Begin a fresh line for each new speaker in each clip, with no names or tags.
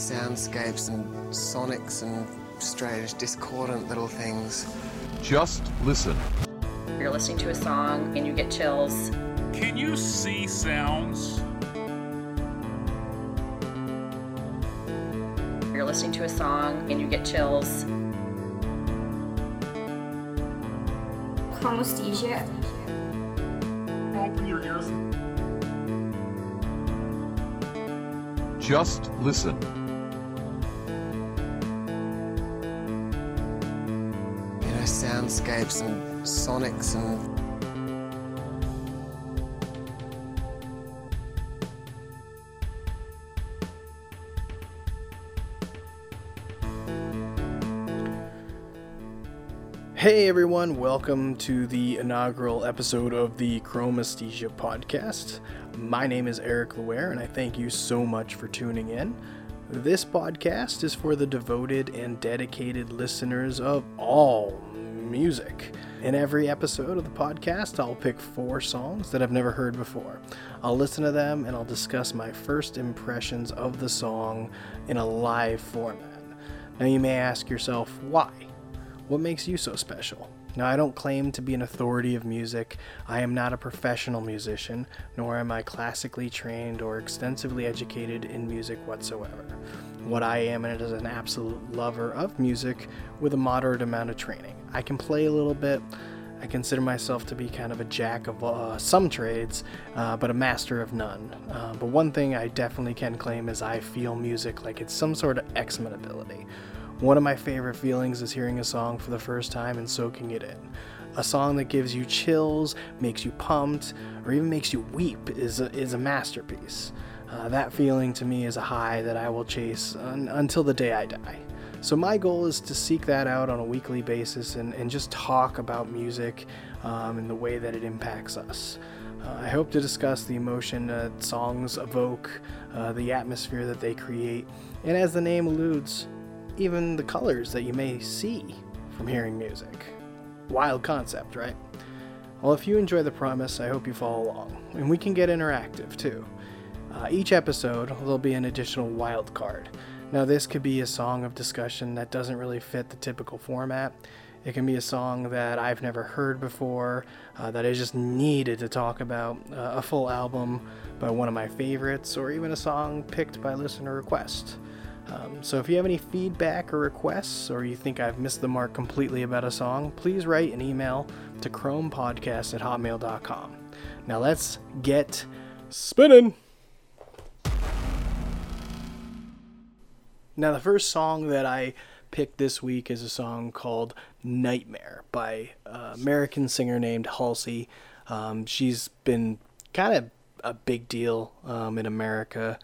soundscapes and sonics and strange, discordant little things.
Just listen.
You're listening to a song and you get chills.
Can you see sounds?
You're listening to a song and you get chills.
Chromesthesia.
Open your ears.
Just listen.
Soundscapes and sonics and
Hey everyone, welcome to the inaugural episode of the Chromesthesia podcast. My name is Eric Luer, and I thank you so much for tuning in. This podcast is for the devoted and dedicated listeners of all music. In every episode of the podcast, I'll pick four songs that I've never heard before. I'll listen to them and I'll discuss my first impressions of the song in a live format. Now, you may ask yourself, why? What makes you so special? Now, I don't claim to be an authority of music. I am not a professional musician, nor am I classically trained or extensively educated in music whatsoever. What I am is an absolute lover of music with a moderate amount of training. I can play a little bit. I consider myself to be kind of a jack of uh, some trades, uh, but a master of none. Uh, but one thing I definitely can claim is I feel music like it's some sort of X Men ability. One of my favorite feelings is hearing a song for the first time and soaking it in. A song that gives you chills, makes you pumped, or even makes you weep is a, is a masterpiece. Uh, that feeling to me is a high that I will chase un- until the day I die. So, my goal is to seek that out on a weekly basis and, and just talk about music um, and the way that it impacts us. Uh, I hope to discuss the emotion that songs evoke, uh, the atmosphere that they create, and as the name alludes, even the colors that you may see from hearing music. Wild concept, right? Well, if you enjoy the promise, I hope you follow along, and we can get interactive too. Uh, each episode, there'll be an additional wild card. Now, this could be a song of discussion that doesn't really fit the typical format. It can be a song that I've never heard before, uh, that I just needed to talk about, uh, a full album by one of my favorites, or even a song picked by listener request. Um, so if you have any feedback or requests, or you think I've missed the mark completely about a song, please write an email to chromepodcast at hotmail.com. Now let's get spinning! Now, the first song that I picked this week is a song called Nightmare by an American singer named Halsey. Um, she's been kind of a big deal um, in America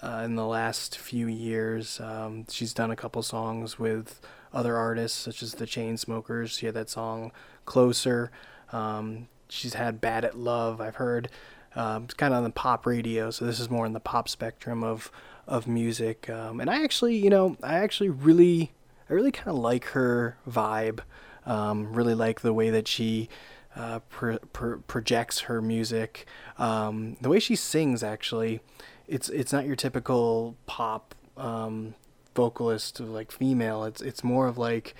uh, in the last few years. Um, she's done a couple songs with other artists, such as the Chainsmokers. She had that song Closer. Um, she's had Bad at Love, I've heard. Um, it's kind of on the pop radio, so this is more in the pop spectrum of of music. Um, and I actually, you know, I actually really, I really kind of like her vibe. Um, really like the way that she uh, pro- pro- projects her music. Um, the way she sings, actually, it's it's not your typical pop um, vocalist like female. It's it's more of like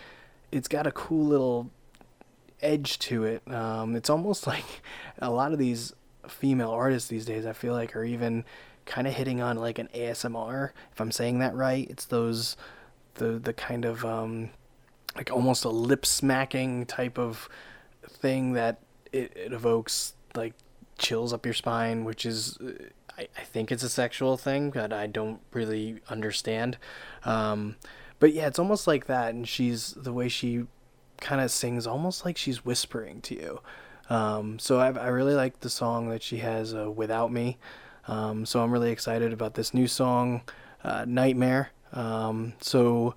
it's got a cool little edge to it. Um, it's almost like a lot of these female artists these days. I feel like are even kind of hitting on like an ASMR. If I'm saying that right, it's those the the kind of um, like almost a lip smacking type of thing that it, it evokes like chills up your spine, which is I, I think it's a sexual thing that I don't really understand. Um, but yeah, it's almost like that, and she's the way she kind of sings, almost like she's whispering to you. Um, so I, I really like the song that she has, uh, "Without Me." Um, so I'm really excited about this new song, uh, "Nightmare." Um, so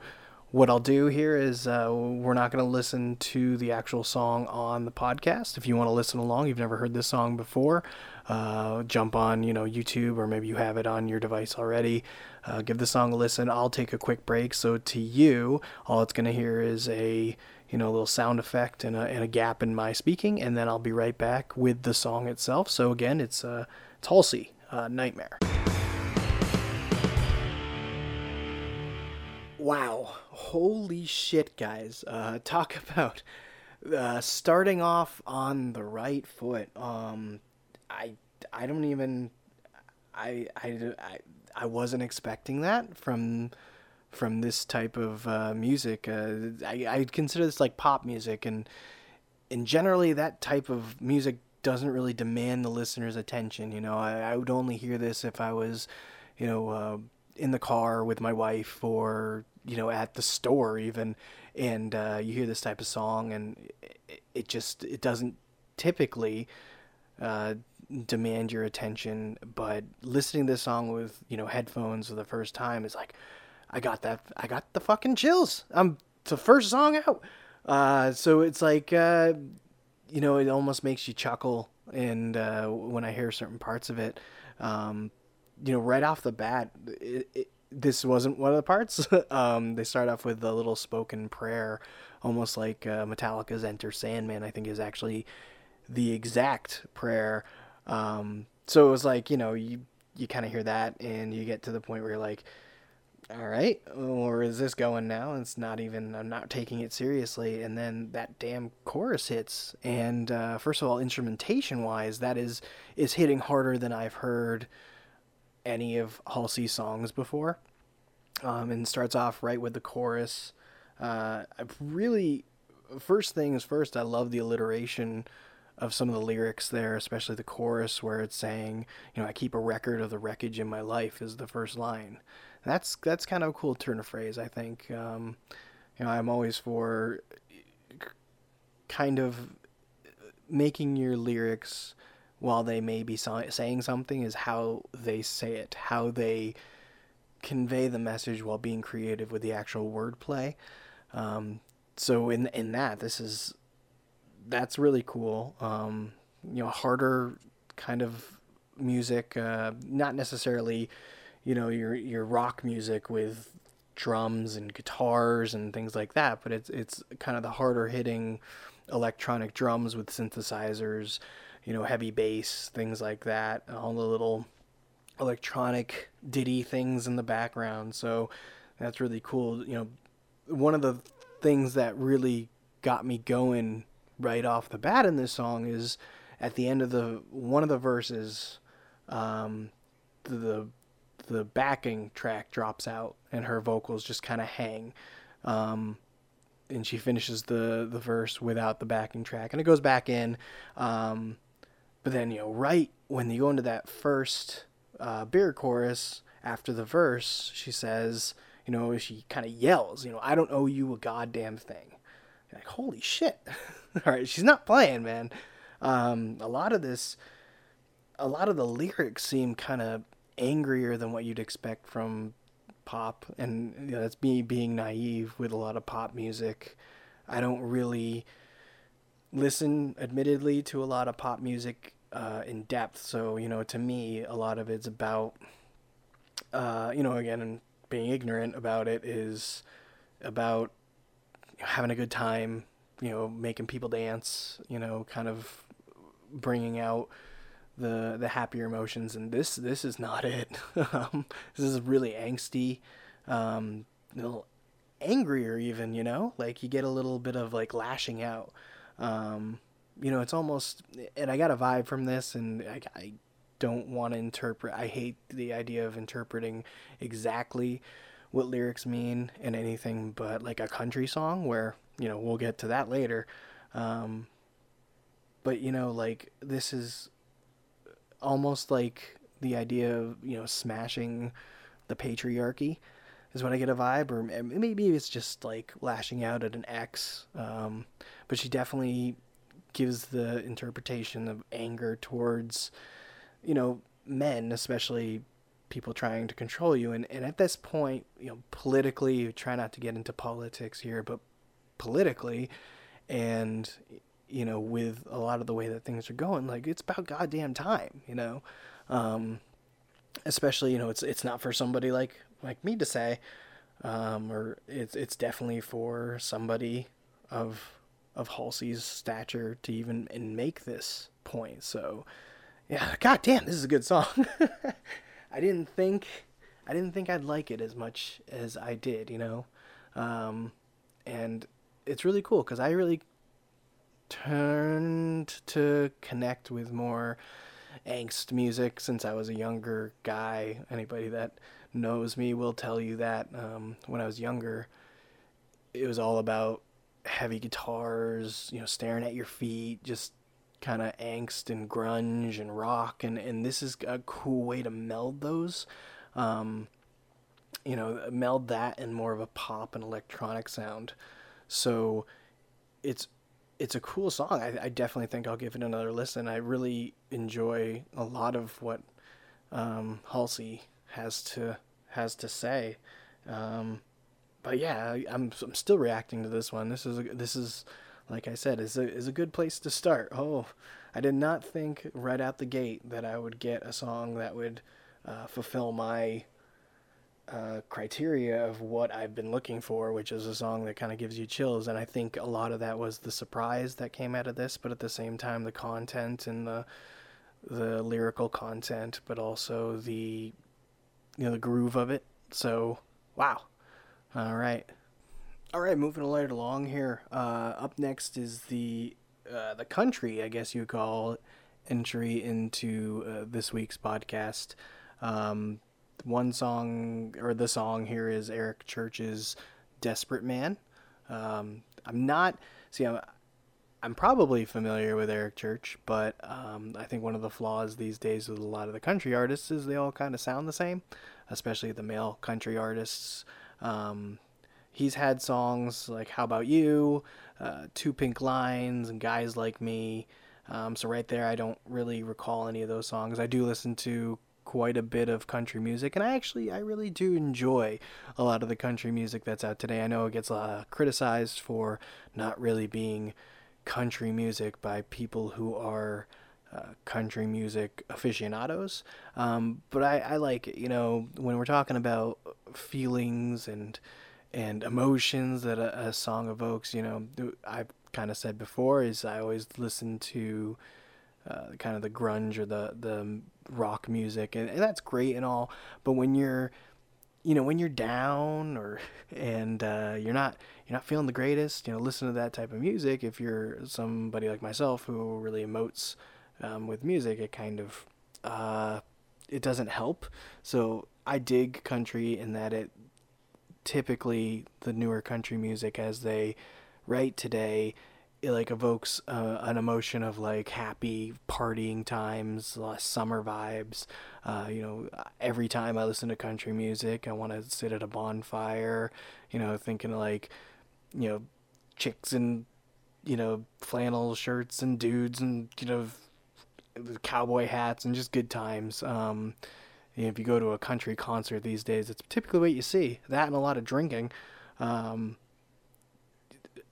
what I'll do here is uh, we're not going to listen to the actual song on the podcast. If you want to listen along, you've never heard this song before, uh, jump on you know YouTube or maybe you have it on your device already. Uh, give the song a listen. I'll take a quick break. So to you, all it's going to hear is a you know little sound effect and a, and a gap in my speaking, and then I'll be right back with the song itself. So again, it's uh, it's Halsey, uh, Nightmare. Wow. Holy shit, guys. Uh, talk about uh, starting off on the right foot. Um, I, I don't even. I, I, I, wasn't expecting that from from this type of uh, music. Uh, I, I consider this like pop music, and and generally that type of music doesn't really demand the listener's attention. You know, I, I would only hear this if I was, you know, uh, in the car with my wife or you know at the store even, and uh, you hear this type of song, and it, it just it doesn't typically uh, demand your attention. But listening to this song with you know headphones for the first time is like, I got that, I got the fucking chills. I'm the first song out. Uh, so it's like, uh, you know, it almost makes you chuckle. And uh, when I hear certain parts of it, um, you know, right off the bat, it, it, this wasn't one of the parts. um, they start off with a little spoken prayer, almost like uh, Metallica's "Enter Sandman." I think is actually the exact prayer. Um, so it was like, you know, you you kind of hear that, and you get to the point where you're like, all right, or this going now? It's not even, I'm not taking it seriously. And then that damn chorus hits. And uh, first of all, instrumentation wise, that is, is hitting harder than I've heard any of Halsey's songs before. Um, and starts off right with the chorus. Uh, I really, first things first, I love the alliteration of some of the lyrics there, especially the chorus where it's saying, you know, I keep a record of the wreckage in my life is the first line that's that's kind of a cool turn of phrase. I think. Um, you know, I'm always for kind of making your lyrics while they may be saying something is how they say it, how they convey the message while being creative with the actual wordplay. Um, so in in that, this is that's really cool. Um, you know, harder kind of music, uh, not necessarily you know your your rock music with drums and guitars and things like that, but it's it's kind of the harder hitting electronic drums with synthesizers, you know, heavy bass, things like that, and all the little electronic ditty things in the background. So that's really cool. You know, one of the things that really got me going right off the bat in this song is at the end of the one of the verses um, the the backing track drops out and her vocals just kind of hang. Um, and she finishes the, the verse without the backing track and it goes back in. Um, but then, you know, right when you go into that first uh, pre-chorus after the verse, she says, you know, she kind of yells, you know, I don't owe you a goddamn thing. Like, holy shit. All right, she's not playing, man. Um, a lot of this, a lot of the lyrics seem kind of angrier than what you'd expect from pop, and you know, that's me being naive with a lot of pop music. I don't really listen, admittedly, to a lot of pop music uh, in depth. So you know, to me, a lot of it's about, uh, you know, again, being ignorant about it is about having a good time. You know, making people dance. You know, kind of bringing out the the happier emotions, and this this is not it. um, this is really angsty, um, a little angrier even. You know, like you get a little bit of like lashing out. Um, you know, it's almost, and I got a vibe from this, and I, I don't want to interpret. I hate the idea of interpreting exactly what lyrics mean in anything but like a country song, where you know we'll get to that later. Um, but you know, like this is almost like the idea of you know smashing the patriarchy is what I get a vibe, or maybe it's just like lashing out at an ex. Um, but she definitely gives the interpretation of anger towards, you know, men, especially people trying to control you. And, and at this point, you know, politically, you try not to get into politics here, but politically, and you know, with a lot of the way that things are going, like it's about goddamn time, you know. Um, especially, you know, it's it's not for somebody like like me to say, um, or it's it's definitely for somebody of of Halsey's stature to even and make this point. So, yeah, goddamn, this is a good song. I didn't think I didn't think I'd like it as much as I did, you know. um, and it's really cool because I really turned to connect with more angst music since I was a younger guy. Anybody that knows me will tell you that um, when I was younger, it was all about heavy guitars, you know, staring at your feet, just kind of angst and grunge and rock, and and this is a cool way to meld those. Um, you know, meld that and more of a pop and electronic sound. So it's it's a cool song. I, I definitely think I'll give it another listen. I really enjoy a lot of what um, Halsey has to has to say. Um, but yeah, I, I'm I'm still reacting to this one. This is a, this is like I said is a is a good place to start. Oh, I did not think right out the gate that I would get a song that would uh, fulfill my uh, criteria of what I've been looking for, which is a song that kind of gives you chills. And I think a lot of that was the surprise that came out of this, but at the same time, the content and the the lyrical content, but also the you know the groove of it. So wow, all right, all right, moving right along here. Uh, up next is the uh, the country, I guess you call it, entry into uh, this week's podcast. Um, one song or the song here is Eric Church's "Desperate Man." Um, I'm not see. I'm I'm probably familiar with Eric Church, but um, I think one of the flaws these days with a lot of the country artists is they all kind of sound the same, especially the male country artists. Um, he's had songs like "How About You," uh, "Two Pink Lines," and "Guys Like Me." Um, so right there, I don't really recall any of those songs. I do listen to quite a bit of country music, and I actually I really do enjoy a lot of the country music that's out today. I know it gets uh, criticized for not really being country music by people who are uh, country music aficionados, um, but I, I like it. You know, when we're talking about feelings and and emotions that a, a song evokes, you know, I've kind of said before is I always listen to uh, kind of the grunge or the the rock music, and, and that's great and all. But when you're you know when you're down or and uh, you're not you're not feeling the greatest you know listen to that type of music if you're somebody like myself who really emotes um, with music it kind of uh, it doesn't help so i dig country in that it typically the newer country music as they write today it like evokes uh, an emotion of like happy partying times, summer vibes. Uh, you know, every time I listen to country music, I want to sit at a bonfire. You know, thinking like, you know, chicks and you know flannel shirts and dudes and you know cowboy hats and just good times. Um, you know, if you go to a country concert these days, it's typically what you see. That and a lot of drinking. Um,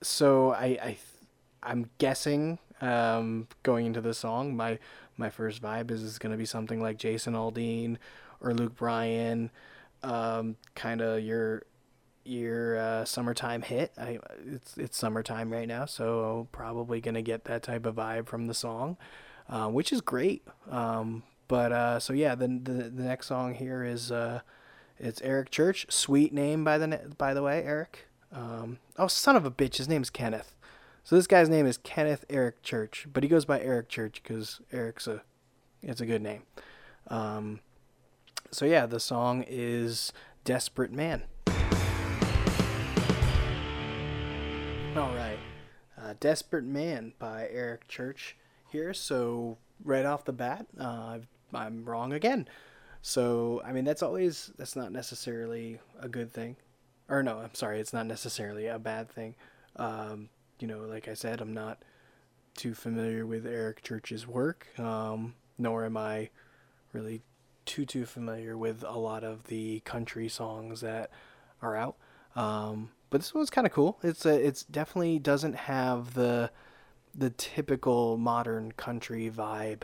so I, I I'm guessing um, going into the song, my my first vibe is, going to be something like Jason Aldean or Luke Bryan, um, kind of your your uh, summertime hit. I it's it's summertime right now, so probably gonna get that type of vibe from the song, uh, which is great. Um, but uh, so yeah, the, the the next song here is uh, it's Eric Church. Sweet name by the by the way, Eric. Um, oh son of a bitch, his name's Kenneth. So this guy's name is Kenneth Eric Church, but he goes by Eric Church because Eric's a it's a good name. Um, so yeah, the song is "Desperate Man." All right, uh, "Desperate Man" by Eric Church here. So right off the bat, uh, I'm wrong again. So I mean, that's always that's not necessarily a good thing, or no, I'm sorry, it's not necessarily a bad thing. Um, you know, like I said, I'm not too familiar with Eric Church's work, um, nor am I really too too familiar with a lot of the country songs that are out. Um, but this one's kind of cool. It's a, it's definitely doesn't have the the typical modern country vibe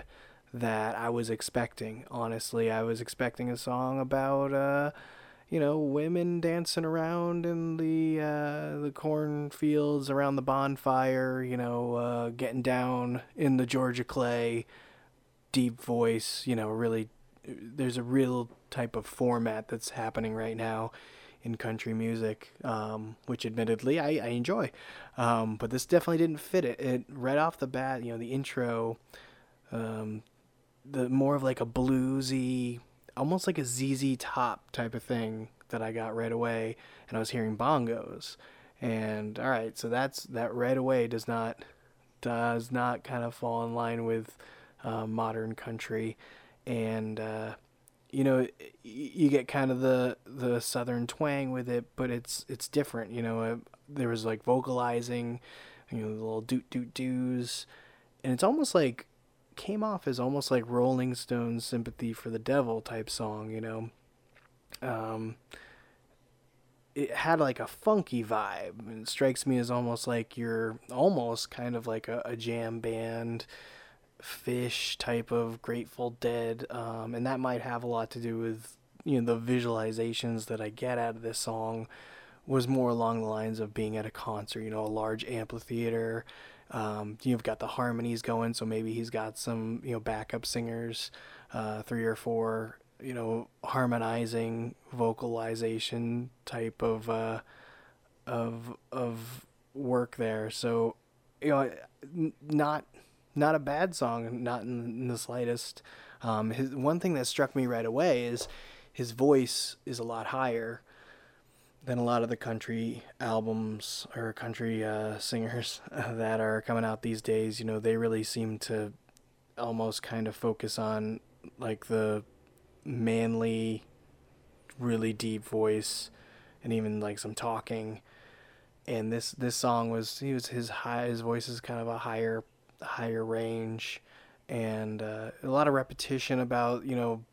that I was expecting. Honestly, I was expecting a song about uh, you know, women dancing around in the uh, the cornfields around the bonfire, you know, uh, getting down in the Georgia clay, deep voice, you know, really there's a real type of format that's happening right now in country music, um, which admittedly I, I enjoy. Um, but this definitely didn't fit it. It right off the bat, you know, the intro, um, the more of like a bluesy, almost like a ZZ Top type of thing that I got right away, and I was hearing bongos, and all right, so that's that right away does not does not kind of fall in line with uh, modern country, and uh, you know you get kind of the the southern twang with it, but it's it's different. You know, uh, there was like vocalizing, you know, the little doot doot doos, and it's almost like came off as almost like Rolling Stones "Sympathy for the Devil" type song. You know, um, it had like a funky vibe, and it strikes me as almost like you're almost kind of like a, a jam band Phish type of Grateful Dead, um, and that might have a lot to do with you know the visualizations that I get out of this song was more along the lines of being at a concert, you know, a large amphitheater. Um, you've got the harmonies going, so maybe he's got some you know backup singers, uh, three or four, you know, harmonizing vocalization type of uh, of of work there. So you know, not not a bad song, not in, in the slightest. Um, his one thing that struck me right away is his voice is a lot higher than a lot of the country albums or country uh, singers uh, that are coming out these days. You know, they really seem to almost kind of focus on like the manly, really deep voice, and even like some talking. And this this song was he was his high his voice is kind of a higher higher range and uh, a lot of repetition about you know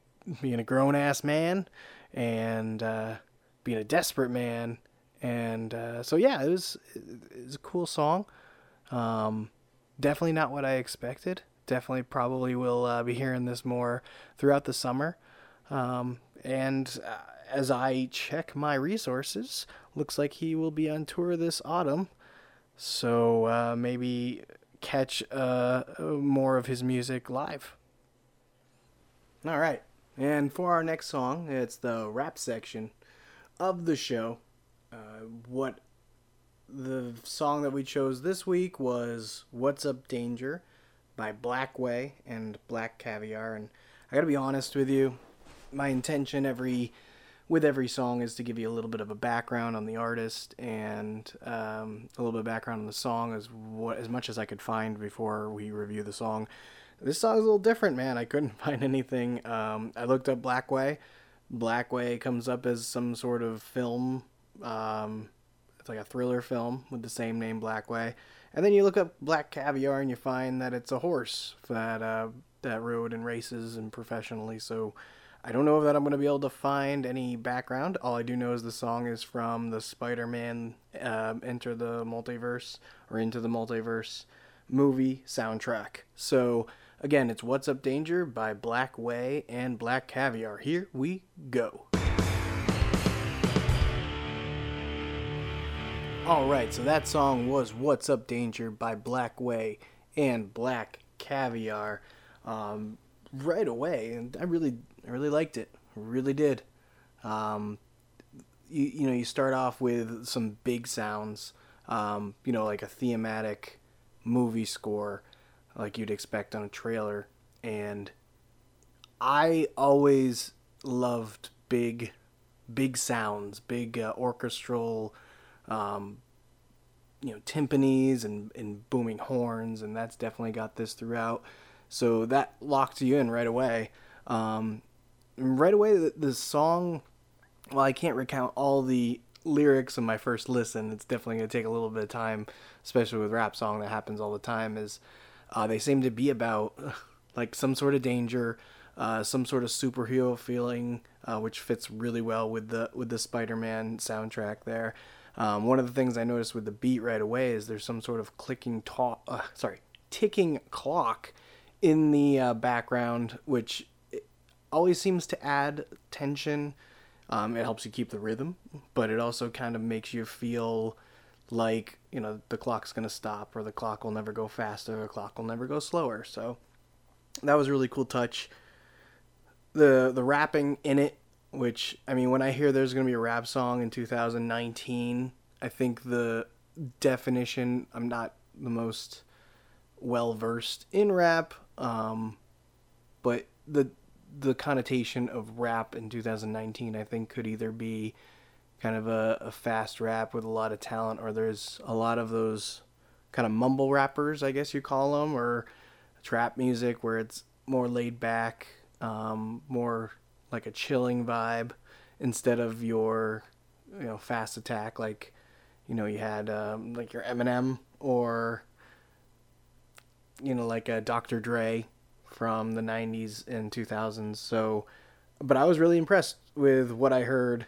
being a grown ass man and uh, being a desperate man. And uh, so yeah it was it was a cool song. Um, definitely not what I expected. Definitely probably will uh, be hearing this more throughout the summer. Um, and uh, as I check my resources looks like he will be on tour this autumn. So uh, maybe catch uh, more of his music live. All right. And for our next song, it's the rap section of the show. Uh, what the song that we chose this week was What's Up Danger by Blackway and Black Caviar. And I gotta be honest with you, my intention every with every song is to give you a little bit of a background on the artist and um, a little bit of background on the song as what as much as I could find before we review the song. This song is a little different, man. I couldn't find anything. Um, I looked up Blackway. Blackway comes up as some sort of film. Um, it's like a thriller film with the same name, Blackway. And then you look up Black Caviar and you find that it's a horse that uh, that rode in races and professionally. So I don't know if that I'm going to be able to find any background. All I do know is the song is from the Spider Man uh, Enter the Multiverse or Into the Multiverse movie soundtrack. So, again, it's What's Up Danger by Blackway and Black Caviar. Here we go. Alright, so that song was What's Up Danger by Blackway and Black Caviar. Um, right away, and I really I really liked it. Really did. Um, you, you know, you start off with some big sounds, um, you know, like a thematic movie score, like you'd expect on a trailer. And I always loved big, big sounds, big uh, orchestral, um, you know, timpanis and, and booming horns, and that's definitely got this throughout. So that locked you in right away. Um, right away, the, the song, well, I can't recount all the lyrics in my first listen. It's definitely going to take a little bit of time, especially with rap song that happens all the time. Is uh, they seem to be about like some sort of danger, uh, some sort of superhero feeling, uh, which fits really well with the with the Spider-Man soundtrack there. Um, one of the things I noticed with the beat right away is there's some sort of clicking talk, uh, sorry, ticking clock in the uh, background, which always seems to add tension. Um, it helps you keep the rhythm, but it also kind of makes you feel like you know the clock's gonna stop, or the clock will never go faster, or the clock will never go slower. So that was a really cool touch. the The rapping in it which I mean, when I hear there's going to be a rap song in 2019, I think the definition. I'm not the most well versed in rap, um, but the the connotation of rap in 2019, I think, could either be kind of a, a fast rap with a lot of talent, or there's a lot of those kind of mumble rappers, I guess you call them, or trap music where it's more laid back, um, more like a chilling vibe instead of your you know fast attack like you know you had um, like your Eminem or you know like a Dr. Dre from the 90s and 2000s so but I was really impressed with what I heard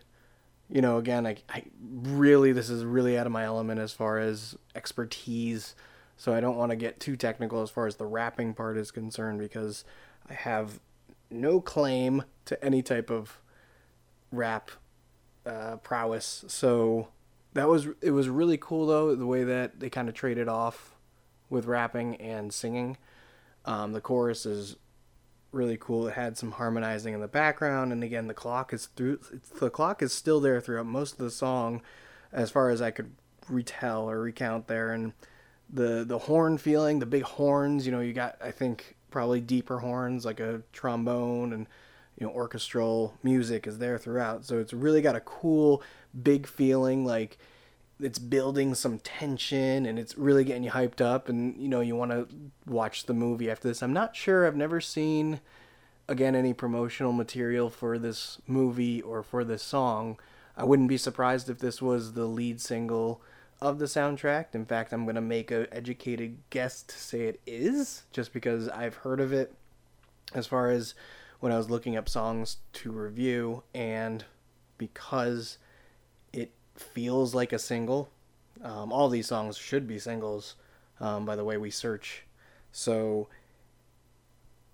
you know again I, I really this is really out of my element as far as expertise so I don't want to get too technical as far as the rapping part is concerned because I have no claim to any type of rap uh, prowess. So that was it was really cool though the way that they kind of traded off with rapping and singing. Um, the chorus is really cool. It had some harmonizing in the background, and again the clock is through. The clock is still there throughout most of the song, as far as I could retell or recount there, and the the horn feeling, the big horns. You know, you got I think probably deeper horns like a trombone and you know orchestral music is there throughout so it's really got a cool big feeling like it's building some tension and it's really getting you hyped up and you know you want to watch the movie after this. I'm not sure i've never seen again any promotional material for this movie or for this song. I wouldn't be surprised if this was the lead single of the soundtrack. In fact i'm going to make an educated guess to say it is just because i've heard of it as far as when I was looking up songs to review, and because it feels like a single, um, all these songs should be singles um, by the way we search. So,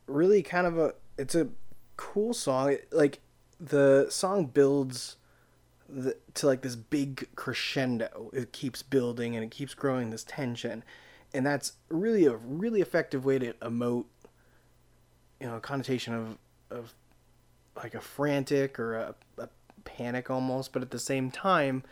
really, kind of a it's a cool song. Like the song builds the, to like this big crescendo. It keeps building and it keeps growing this tension, and that's really a really effective way to emote. You know, a connotation of of like a frantic or a, a panic almost, but at the same time,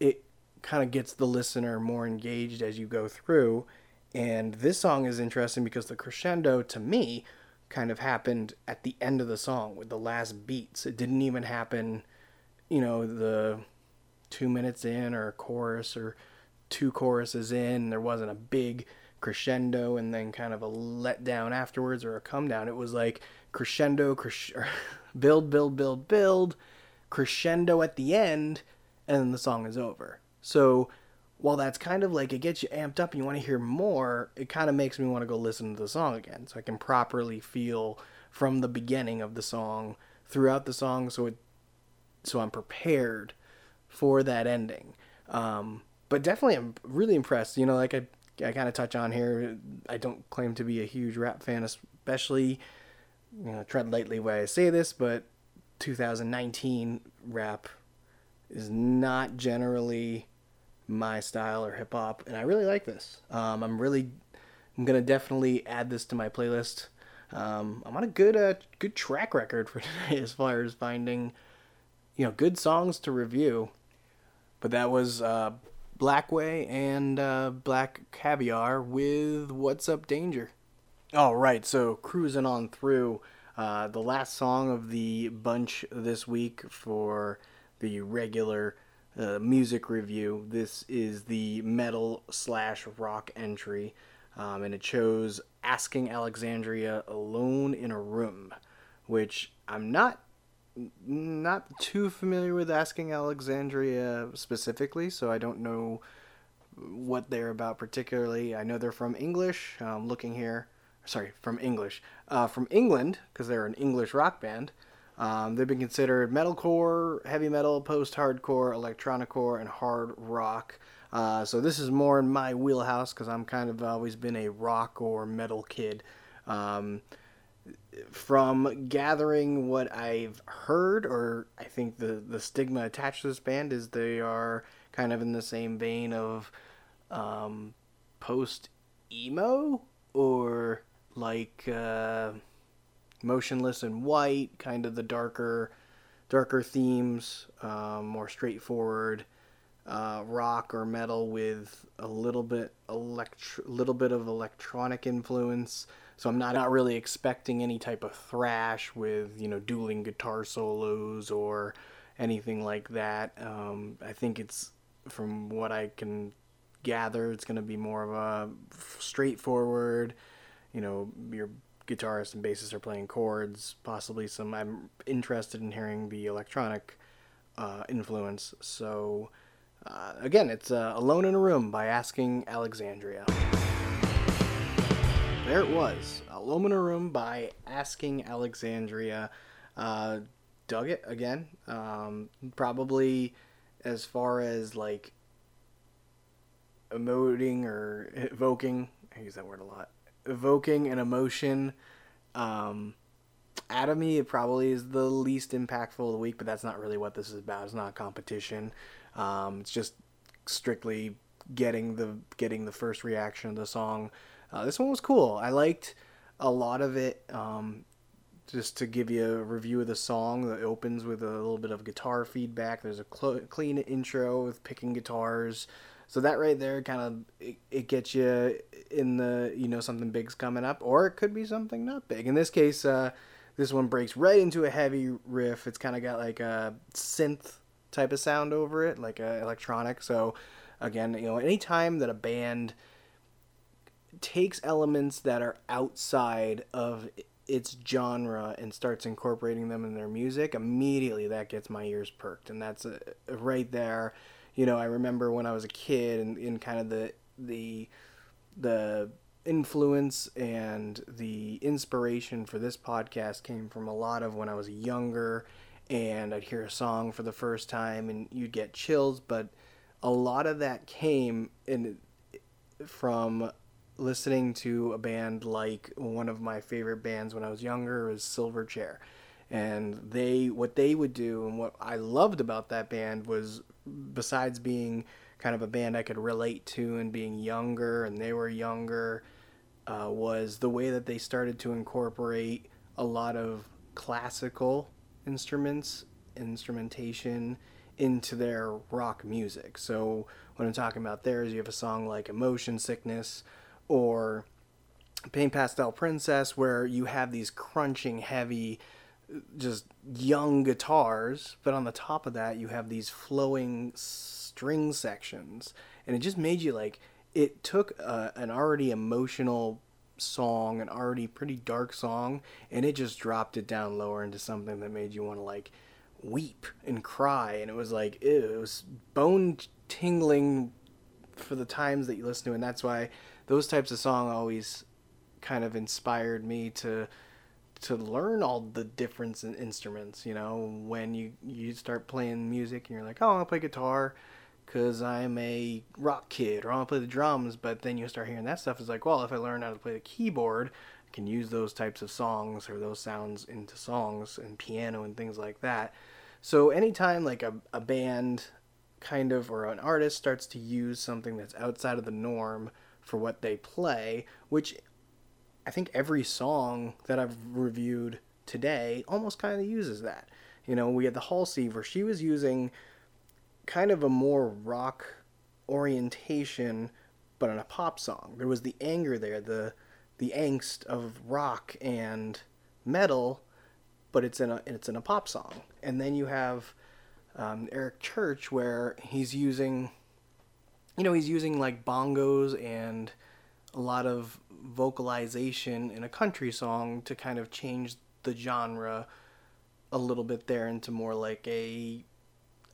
it kind of gets the listener more engaged as you go through. And this song is interesting because the crescendo to me kind of happened at the end of the song with the last beats. It didn't even happen, you know, the two minutes in or a chorus or two choruses in. There wasn't a big crescendo and then kind of a letdown afterwards or a come down. It was like crescendo, cres- build, build, build, build, crescendo at the end, and then the song is over. So while that's kind of like it gets you amped up and you want to hear more, it kind of makes me want to go listen to the song again so I can properly feel from the beginning of the song throughout the song so it so I'm prepared for that ending. Um, but definitely I'm really impressed. You know, like I I kind of touch on here, I don't claim to be a huge rap fan, especially you know, tread lightly when I say this, but 2019 rap is not generally my style or hip hop, and I really like this. Um, I'm really, I'm gonna definitely add this to my playlist. Um, I'm on a good, uh, good track record for today as far as finding, you know, good songs to review. But that was uh, Blackway and uh, Black Caviar with "What's Up Danger." All right, so cruising on through uh, the last song of the bunch this week for the regular uh, music review. This is the metal slash rock entry, um, and it chose "Asking Alexandria Alone in a Room," which I'm not not too familiar with Asking Alexandria specifically, so I don't know what they're about particularly. I know they're from English. I'm looking here sorry, from English, uh, from England, because they're an English rock band. Um, they've been considered metalcore, heavy metal, post-hardcore, electronicore, and hard rock. Uh, so this is more in my wheelhouse because I'm kind of always been a rock or metal kid. Um, from gathering what I've heard, or I think the the stigma attached to this band is they are kind of in the same vein of um, post emo or like uh, Motionless In White, kind of the darker darker themes, um, more straightforward uh, rock or metal with a little bit electro, little bit of electronic influence. So I'm not, not really expecting any type of thrash with you know dueling guitar solos or anything like that. Um, I think it's from what I can gather, it's going to be more of a straightforward. You know, your guitarist and bassist are playing chords, possibly some. I'm interested in hearing the electronic uh, influence. So uh, again, it's uh, Alone in a Room by Asking Alexandria. There it was. Alone in a Room by Asking Alexandria. Uh, dug it again. Um, probably as far as like emoting or evoking, I use that word a lot, evoking an emotion. Um, Atomy, it probably is the least impactful of the week, but that's not really what this is about. It's not competition. Um, it's just strictly getting the getting the first reaction of the song. Uh, this one was cool. I liked a lot of it. Um, just to give you a review of the song, it opens with a little bit of guitar feedback. There's a cl- clean intro with picking guitars. So that right there kind of it, it, gets you in the you know something big's coming up, or it could be something not big. In this case, uh, this one breaks right into a heavy riff. It's kind of got like a synth type of sound over it, like a electronic. So again, you know, anytime that a band takes elements that are outside of its genre and starts incorporating them in their music, immediately that gets my ears perked, and that's uh, right there. You know, I remember when I was a kid and in kind of the the the influence and the inspiration for this podcast came from a lot of when I was younger and I'd hear a song for the first time and you'd get chills, but a lot of that came in from listening to a band like one of my favorite bands when I was younger was Silverchair. And they what they would do and what I loved about that band was besides being kind of a band I could relate to and being younger and they were younger uh, was the way that they started to incorporate a lot of classical instruments, instrumentation into their rock music. So what I'm talking about there is you have a song like Emotion Sickness or Paint Pastel Princess where you have these crunching heavy just young guitars, but on the top of that you have these flowing string sections and it just made you like it took uh, an already emotional song, an already pretty dark song, and it just dropped it down lower into something that made you want to like weep and cry. And it was like, ew, it was bone tingling for the times that you listen to. And that's why those types of song always kind of inspired me to to learn all the difference in instruments you know when you you start playing music and you're like oh i play guitar because I'm a rock kid or I want to play the drums. But then you start hearing that stuff. It's like, well, if I learn how to play the keyboard, I can use those types of songs or those sounds into songs and piano and things like that. So anytime like a, a band kind of or an artist starts to use something that's outside of the norm for what they play, which I think every song that I've reviewed today almost kind of uses that. You know, we had the Halsey where she was using kind of a more rock orientation, but in a pop song. There was the anger there, the the angst of rock and metal, but it's in a it's in a pop song. And then you have um, Eric Church where he's using, you know, he's using like bongos and a lot of vocalization in a country song to kind of change the genre a little bit there into more like a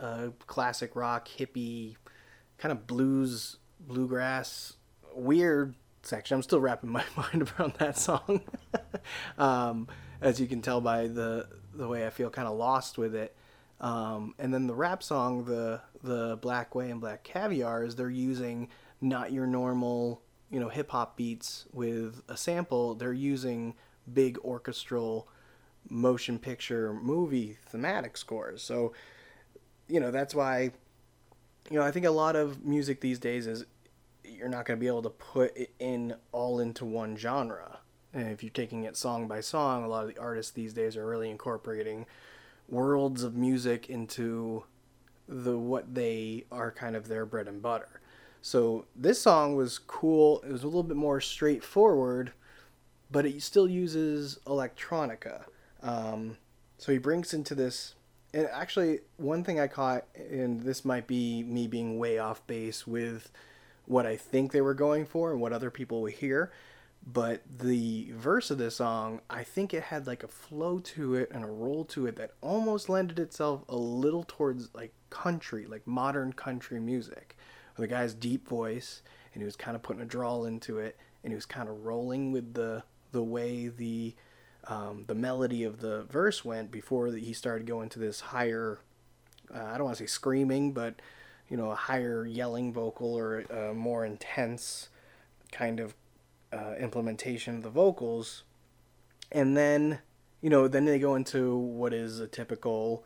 uh, classic rock, hippie, kind of blues, bluegrass, weird section. I'm still wrapping my mind around that song, um, as you can tell by the the way I feel kind of lost with it. Um, and then the rap song, the the Blackway and Black Caviar, is they're using not your normal you know hip hop beats with a sample. They're using big orchestral motion picture movie thematic scores. So you know that's why you know I think a lot of music these days is you're not going to be able to put it in all into one genre. And if you're taking it song by song, a lot of the artists these days are really incorporating worlds of music into the what they are kind of their bread and butter. So this song was cool. It was a little bit more straightforward, but it still uses electronica. Um, so he brings into this, and actually one thing I caught, and this might be me being way off base with what I think they were going for and what other people will hear. But the verse of this song, I think it had like a flow to it and a roll to it that almost lended itself a little towards like country, like modern country music. The guy's deep voice, and he was kind of putting a drawl into it, and he was kind of rolling with the the way the um, the melody of the verse went before he started going to this higher. Uh, I don't want to say screaming, but you know, a higher yelling vocal or a more intense kind of uh, implementation of the vocals. And then, you know, then they go into what is a typical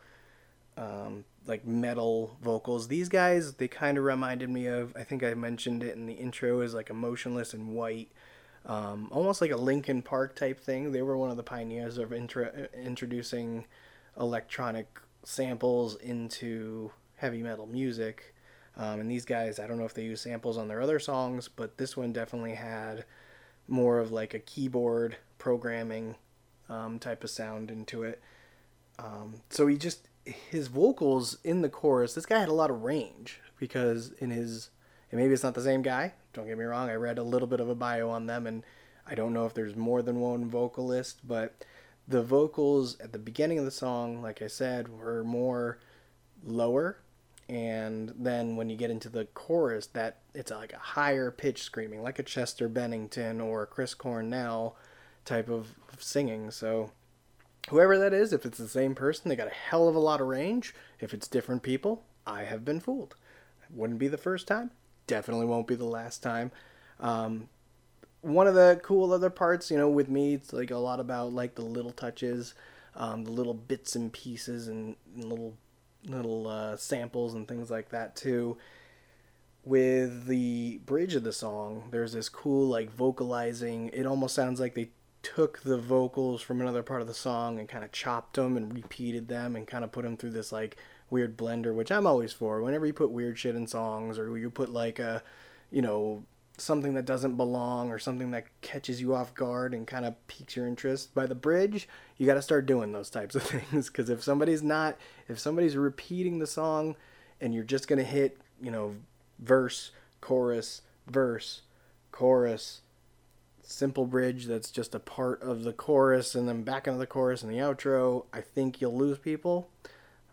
um, like metal vocals. These guys, they kind of reminded me of, I think I mentioned it in the intro, is like Motionless In White. Um, almost like a Linkin Park type thing. They were one of the pioneers of intro- introducing electronic samples into heavy metal music. Um, and these guys, I don't know if they use samples on their other songs, but this one definitely had more of like a keyboard programming um, type of sound into it. Um, so he just his vocals in the chorus. This guy had a lot of range because in his and maybe it's not the same guy. Don't get me wrong. I read a little bit of a bio on them, and I don't know if there's more than one vocalist, but the vocals at the beginning of the song, like I said, were more lower and then when you get into the chorus that it's like a higher pitch screaming like a chester bennington or chris cornell type of singing so whoever that is if it's the same person they got a hell of a lot of range if it's different people i have been fooled wouldn't be the first time definitely won't be the last time um, one of the cool other parts you know with me it's like a lot about like the little touches um, the little bits and pieces and, and little little uh, samples and things like that too. With the bridge of the song, there's this cool like vocalizing. It almost sounds like they took the vocals from another part of the song and kind of chopped them and repeated them and kind of put them through this like weird blender, which I'm always for. Whenever you put weird shit in songs or you put like a, you know, something that doesn't belong or something that catches you off guard and kind of piques your interest by the bridge you got to start doing those types of things because if somebody's not if somebody's repeating the song and you're just going to hit you know verse chorus verse chorus simple bridge that's just a part of the chorus and then back into the chorus and the outro i think you'll lose people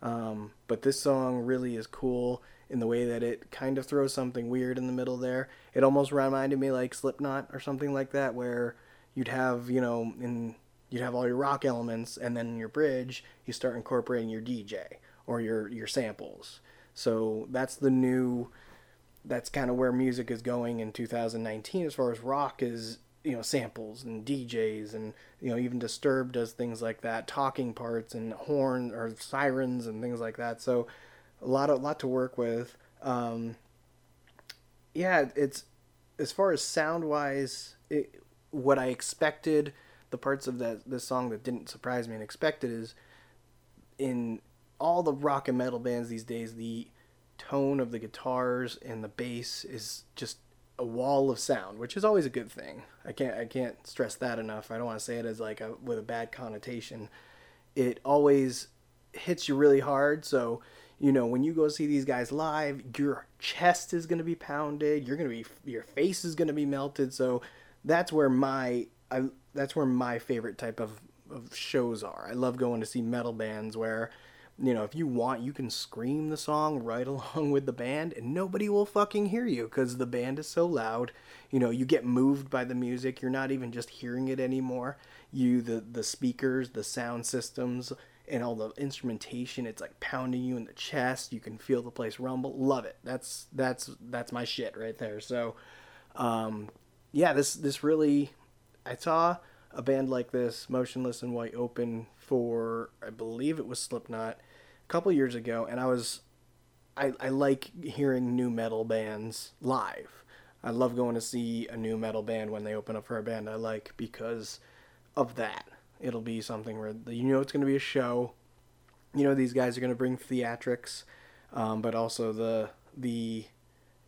um, but this song really is cool in the way that it kind of throws something weird in the middle there. It almost reminded me like Slipknot or something like that, where you'd have you know in you'd have all your rock elements, and then in your bridge you start incorporating your DJ or your your samples. So that's the new. That's kind of where music is going in 2019 as far as rock is you know samples and DJs and you know even Disturbed does things like that, talking parts and horn or sirens and things like that. So a lot of lot to work with. Um, yeah, it's as far as sound wise, it, what I expected. The parts of that this song that didn't surprise me and expected is in all the rock and metal bands these days, the tone of the guitars and the bass is just a wall of sound, which is always a good thing. I can't I can't stress that enough. I don't want to say it as like a with a bad connotation. It always hits you really hard, so you know, when you go see these guys live, your chest is going to be pounded, you're going to be your face is going to be melted. So that's where my I that's where my favorite type of of shows are. I love going to see metal bands where you know, if you want, you can scream the song right along with the band and nobody will fucking hear you because the band is so loud. You know, you get moved by the music. You're not even just hearing it anymore. You, the, the speakers, the sound systems, and all the instrumentation it's like pounding you in the chest you can feel the place rumble love it that's that's that's my shit right there so um yeah this this really i saw a band like this Motionless In White open for i believe it was slipknot a couple years ago and i was I, I like hearing new metal bands live i love going to see a new metal band when they open up for a band i like because of that It'll be something where you know it's going to be a show. you know these guys are going to bring theatrics, um, but also the the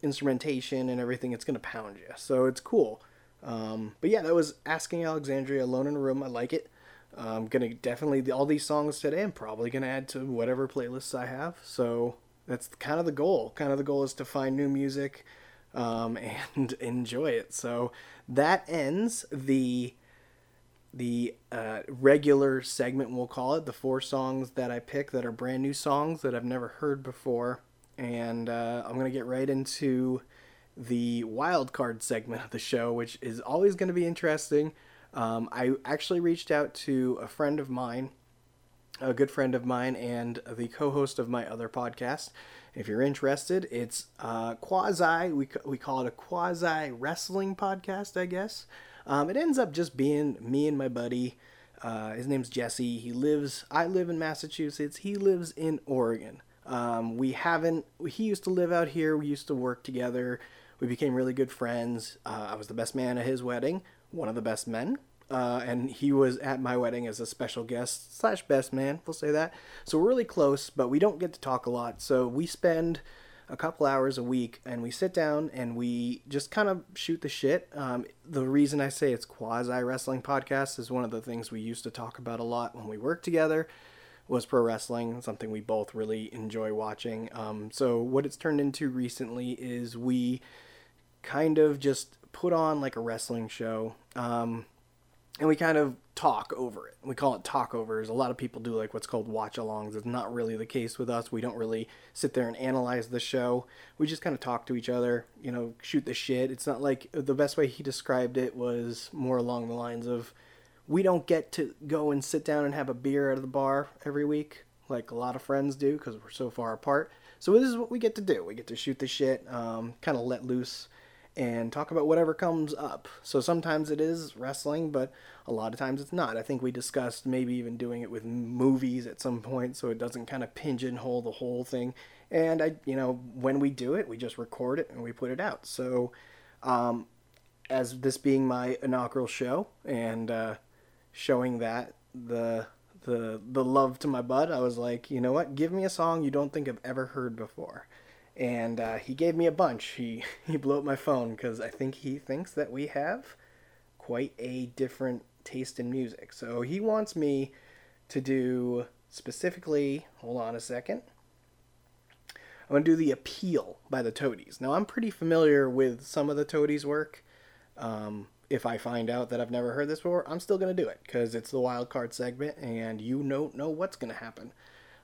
instrumentation and everything. It's going to pound you, so it's cool. Um, but yeah, that was Asking Alexandria Alone in a Room. I like it. I'm gonna definitely all these songs today. I'm probably gonna add to whatever playlists I have. So that's kind of the goal. Kind of the goal is to find new music um, and enjoy it. So that ends the the uh, regular segment. We'll call it the four songs that I pick that are brand new songs that I've never heard before. And uh, I'm gonna get right into the wild card segment of the show, which is always going to be interesting. Um, I actually reached out to a friend of mine, a good friend of mine, and the co-host of my other podcast. If you're interested, it's uh, quasi. We we call it a quasi wrestling podcast, I guess. Um, it ends up just being me and my buddy. Uh, his name's Jesse. He lives. I live in Massachusetts. He lives in Oregon. Um, we haven't. He used to live out here. We used to work together. We became really good friends. Uh, I was the best man at his wedding, one of the best men. Uh, and he was at my wedding as a special guest slash best man. We'll say that. So we're really close, but we don't get to talk a lot. So we spend a couple hours a week and we sit down and we just kind of shoot the shit. Um, the reason I say it's quasi wrestling podcast is one of the things we used to talk about a lot when we worked together was pro wrestling, something we both really enjoy watching. Um, so what it's turned into recently is we kind of just put on like a wrestling show. Um, and we kind of talk over it. We call it talkovers. A lot of people do like what's called watch alongs. It's not really the case with us. We don't really sit there and analyze the show. We just kind of talk to each other, you know, shoot the shit. It's not like the best way he described it was more along the lines of we don't get to go and sit down and have a beer at the bar every week like a lot of friends do because we're so far apart. So this is what we get to do. We get to shoot the shit, um, kind of let loose and talk about whatever comes up. So sometimes it is wrestling, but a lot of times it's not. I think we discussed maybe even doing it with movies at some point so it doesn't kind of pigeonhole the whole thing. And I, you know, when we do it, we just record it and we put it out. So, um, as this being my inaugural show and uh, showing that the the the love to my bud, I was like, you know what? Give me a song you don't think I've ever heard before and uh, he gave me a bunch. He he blew up my phone because I think he thinks that we have quite a different taste in music. So he wants me to do specifically. Hold on a second. I'm gonna do the Appeal by the Toadies. Now I'm pretty familiar with some of the Toadies' work. Um, if I find out that I've never heard this before, I'm still gonna do it because it's the wild card segment, and you don't know what's gonna happen.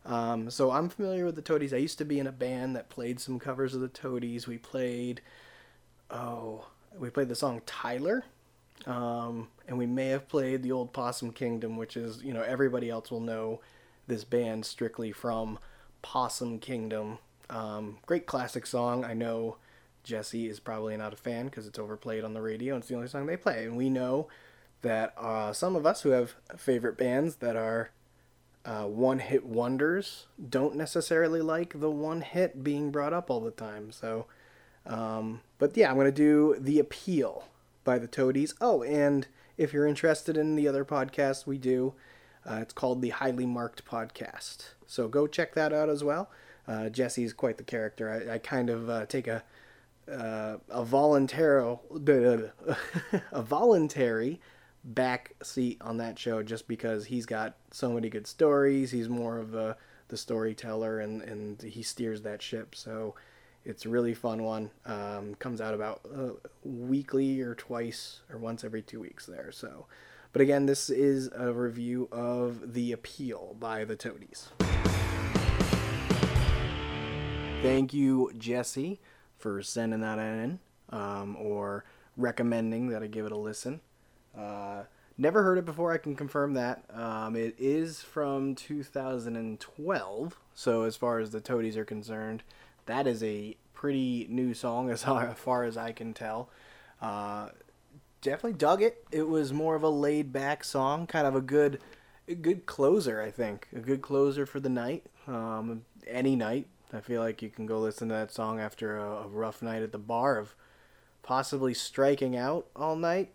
Um, so I'm familiar with the Toadies. I used to be in a band that played some covers of the Toadies. We played, oh, we played the song Tyler, um, and we may have played the old Possum Kingdom, which is you know everybody else will know this band strictly from Possum Kingdom. Um, great classic song. I know Jesse is probably not a fan because it's overplayed on the radio. and It's the only song they play, and we know that uh, some of us who have favorite bands that are uh, one hit wonders don't necessarily like the one hit being brought up all the time. So, um, but yeah, I'm going to do The Appeal by the Toadies. Oh, and if you're interested in the other podcast we do, uh, it's called the Highly Marked Podcast. So go check that out as well. Uh, Jesse's quite the character. I, I kind of uh, take a uh, a voluntary a voluntary back seat on that show just because he's got so many good stories. He's more of a the storyteller and and he steers that ship. So it's a really fun one. Um, comes out about uh, weekly or twice or once every two weeks there. So, but again, this is a review of The Appeal by the Toadies. Thank you, Jesse, for sending that in um, or recommending that I give it a listen. Uh, never heard it before. I can confirm that. Um, it is from 2012. So as far as the Toadies are concerned, that is a pretty new song as far as I can tell. Uh, definitely dug it. It was more of a laid back song, kind of a good, a good closer. I think a good closer for the night. Um, any night. I feel like you can go listen to that song after a, a rough night at the bar of possibly striking out all night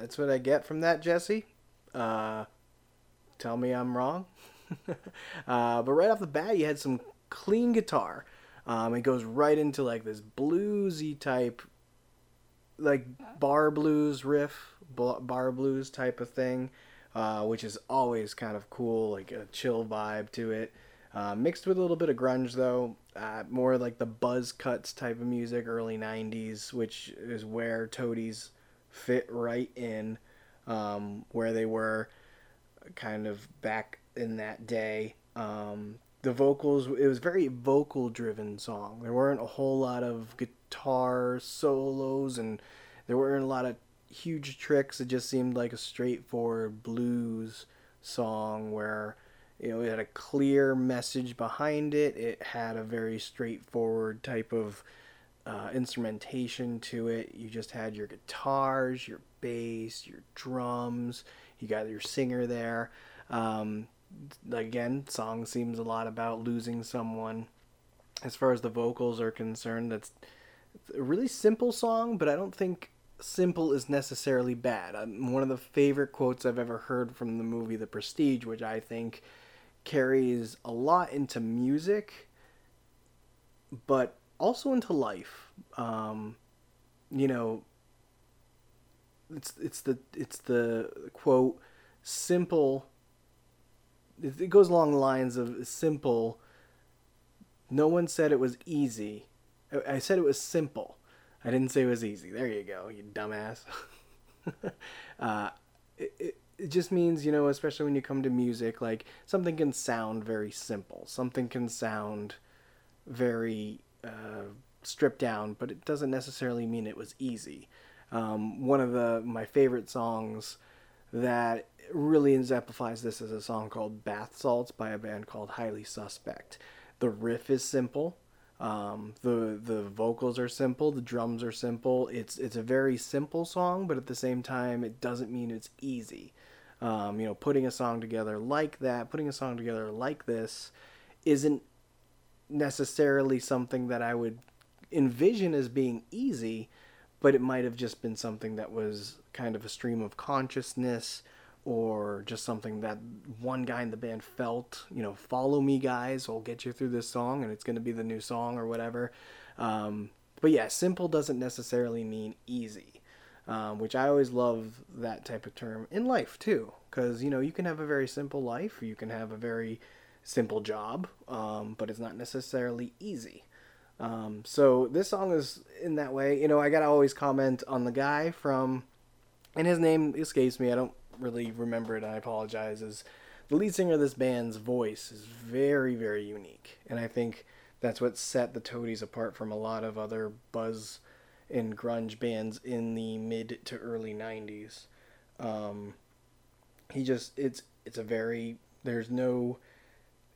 that's what I get from that, Jesse. Uh, tell me I'm wrong. uh, but right off the bat, you had some clean guitar. Um, it goes right into like this bluesy type, like bar blues riff, bar blues type of thing, uh, which is always kind of cool, like a chill vibe to it. Uh, mixed with a little bit of grunge though, uh, more like the buzz cuts type of music, early '90s, which is where Toadies fit right in, um, where they were kind of back in that day. Um, the vocals, it was very vocal driven song. There weren't a whole lot of guitar solos and there weren't a lot of huge tricks. It just seemed like a straightforward blues song where you know it had a clear message behind it. It had a very straightforward type of uh, instrumentation to it. You just had your guitars, your bass, your drums. You got your singer there. Um, again, song seems a lot about losing someone. As far as the vocals are concerned, that's a really simple song, but I don't think simple is necessarily bad. Um, one of the favorite quotes I've ever heard from the movie The Prestige, which I think carries a lot into music, but also into life. Um, you know, it's it's the it's the quote simple. It goes along the lines of simple. No one said it was easy. I said it was simple. I didn't say it was easy. There you go, you dumbass. uh, it, it, it just means, you know, especially when you come to music, like something can sound very simple. Something can sound very uh, stripped down, but it doesn't necessarily mean it was easy. Um, one of the my favorite songs that really exemplifies this is a song called Bath Salts by a band called Highly Suspect. The riff is simple. Um, the the vocals are simple, the drums are simple. It's it's a very simple song, but at the same time, it doesn't mean it's easy. Um, you know, putting a song together like that, putting a song together like this, isn't necessarily something that I would envision as being easy, but it might have just been something that was kind of a stream of consciousness or just something that one guy in the band felt, you know, follow me guys, I'll get you through this song and it's going to be the new song or whatever. Um, but yeah, simple doesn't necessarily mean easy, um, which I always love that type of term in life too, because, you know, you can have a very simple life, you can have a very simple job, um, but it's not necessarily easy. Um, so this song is in that way. You know, I gotta always comment on the guy from, and his name escapes me. I don't really remember it. I apologize. Is the lead singer of this band's voice is very very unique, and I think that's what set the Toadies apart from a lot of other buzz and grunge bands in the mid to early '90s. Um, he just it's it's a very there's no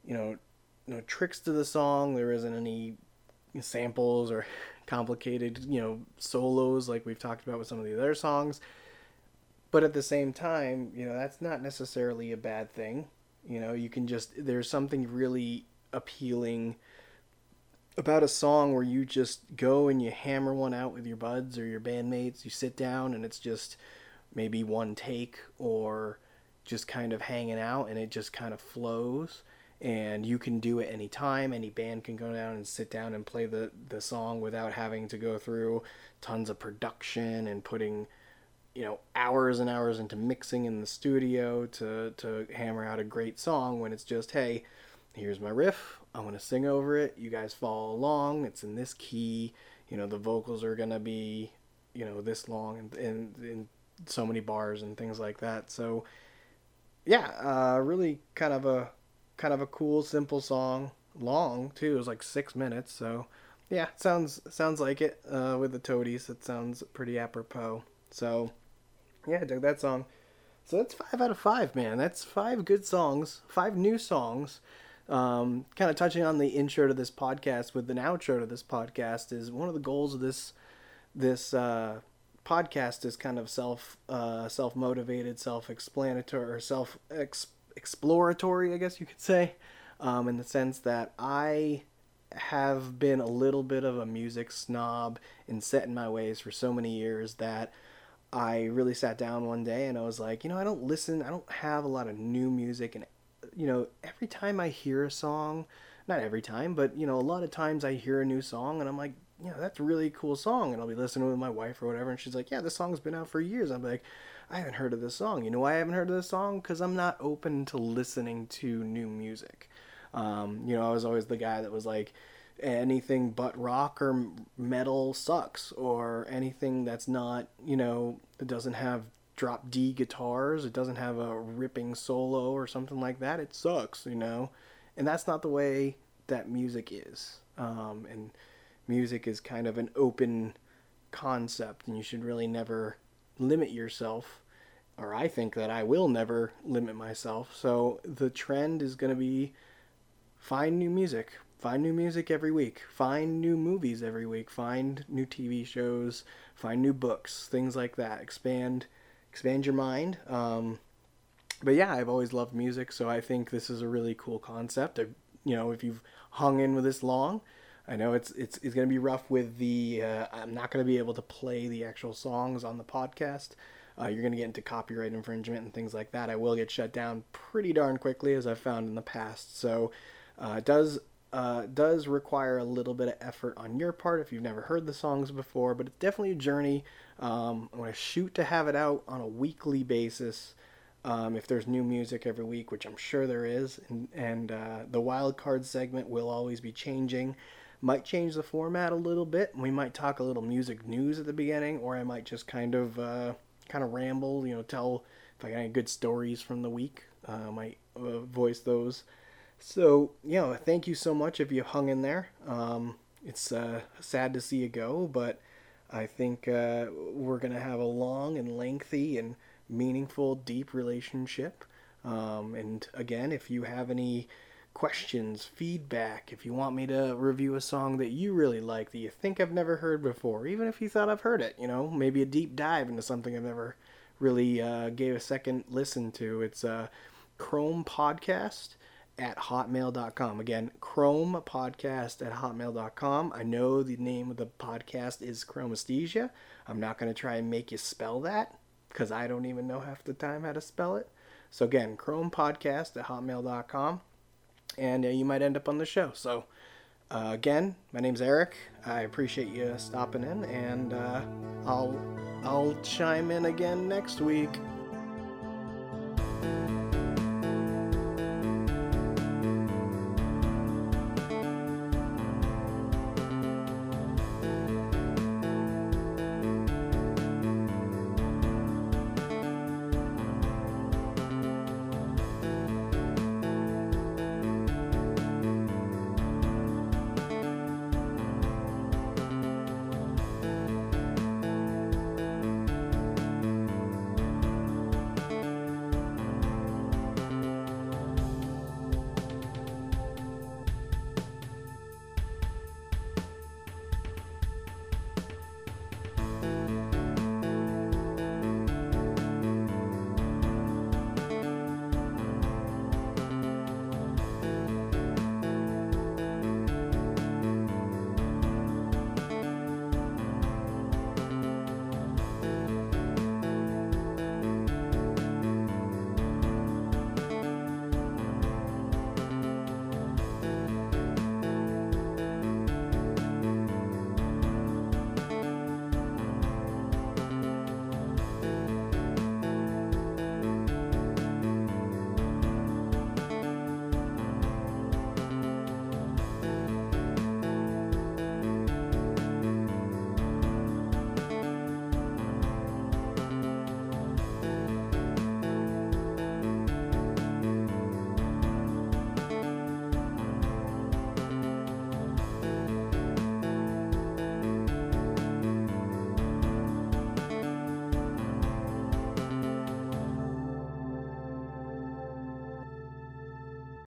you know no tricks to the song. There isn't any samples or complicated, you know, solos like we've talked about with some of the other songs. But at the same time, you know, that's not necessarily a bad thing. You know, you can just there's something really appealing about a song where you just go and you hammer one out with your buds or your bandmates. You sit down and it's just maybe one take or just kind of hanging out and it just kind of flows and you can do it anytime. Any band can go down and sit down and play the, the song without having to go through tons of production and putting, you know, hours and hours into mixing in the studio to, to hammer out a great song when it's just, hey, here's my riff. I'm going to sing over it. You guys follow along. It's in this key. You know, the vocals are going to be, you know, this long and, and, and so many bars and things like that. So, yeah, uh, really kind of a kind of a cool, simple song. Long too. It was like six minutes. So yeah, sounds sounds like it. Uh, with the Toadies, it sounds pretty apropos. So yeah, I dug that song. So that's five out of five, man. That's five good songs, five new songs. Um, kind of touching on the intro to this podcast with an outro to this podcast is one of the goals of this this uh, podcast is kind of self uh, self motivated, self explanatory, or self exploratory, I guess you could say, um, in the sense that I have been a little bit of a music snob and set in my ways for so many years that I really sat down one day and I was like, you know, I don't listen, I don't have a lot of new music and you know, every time I hear a song, not every time, but you know, a lot of times I hear a new song and I'm like, you know, that's a really cool song. And I'll be listening with my wife or whatever. And she's like, yeah, this song's been out for years. I'm like, I haven't heard of this song. You know why I haven't heard of this song? Because I'm not open to listening to new music. Um, you know, I was always the guy that was like, anything but rock or metal sucks, or anything that's not, you know, it doesn't have drop D guitars, it doesn't have a ripping solo or something like that, it sucks, you know? And that's not the way that music is. Um, and music is kind of an open concept, and you should really never limit yourself. Or I think that I will never limit myself. So the trend is going to be find new music, find new music every week, find new movies every week, find new TV shows, find new books, things like that. Expand, expand your mind. Um, but yeah, I've always loved music, so I think this is a really cool concept. I, you know, if you've hung in with this long, I know it's it's it's gonna be rough with the. Uh, I'm not gonna be able to play the actual songs on the podcast. Uh, you're gonna get into copyright infringement and things like that. I will get shut down pretty darn quickly, as I've found in the past. So uh, it does uh, does require a little bit of effort on your part if you've never heard the songs before, but it's definitely a journey. Um, I'm going to shoot to have it out on a weekly basis um, if there's new music every week, which I'm sure there is. And, and uh, the wild card segment will always be changing. Might change the format a little bit. We might talk a little music news at the beginning, or I might just kind of uh, kind of ramble. You know, tell if I got any good stories from the week. Uh, I might uh, voice those. So, you know, thank you so much if you hung in there. Um, it's uh, sad to see you go, but I think uh, we're to have a long and lengthy and meaningful, deep relationship. Um, and again, if you have any questions, feedback, if you want me to review a song that you really like that you think I've never heard before, even if you thought I've heard it, you know, maybe a deep dive into something I've never really uh, gave a second listen to, it's uh, Chrome Podcast at hotmail.com. Again, Chrome Podcast at hotmail.com. I know the name of the podcast is Chromesthesia. I'm not going to try and make you spell that because I don't even know half the time how to spell it. So, again, Chrome Podcast at hotmail.com. And uh, you might end up on the show. So, uh, again, my name's Eric. I appreciate you stopping in, and uh, I'll I'll chime in again next week.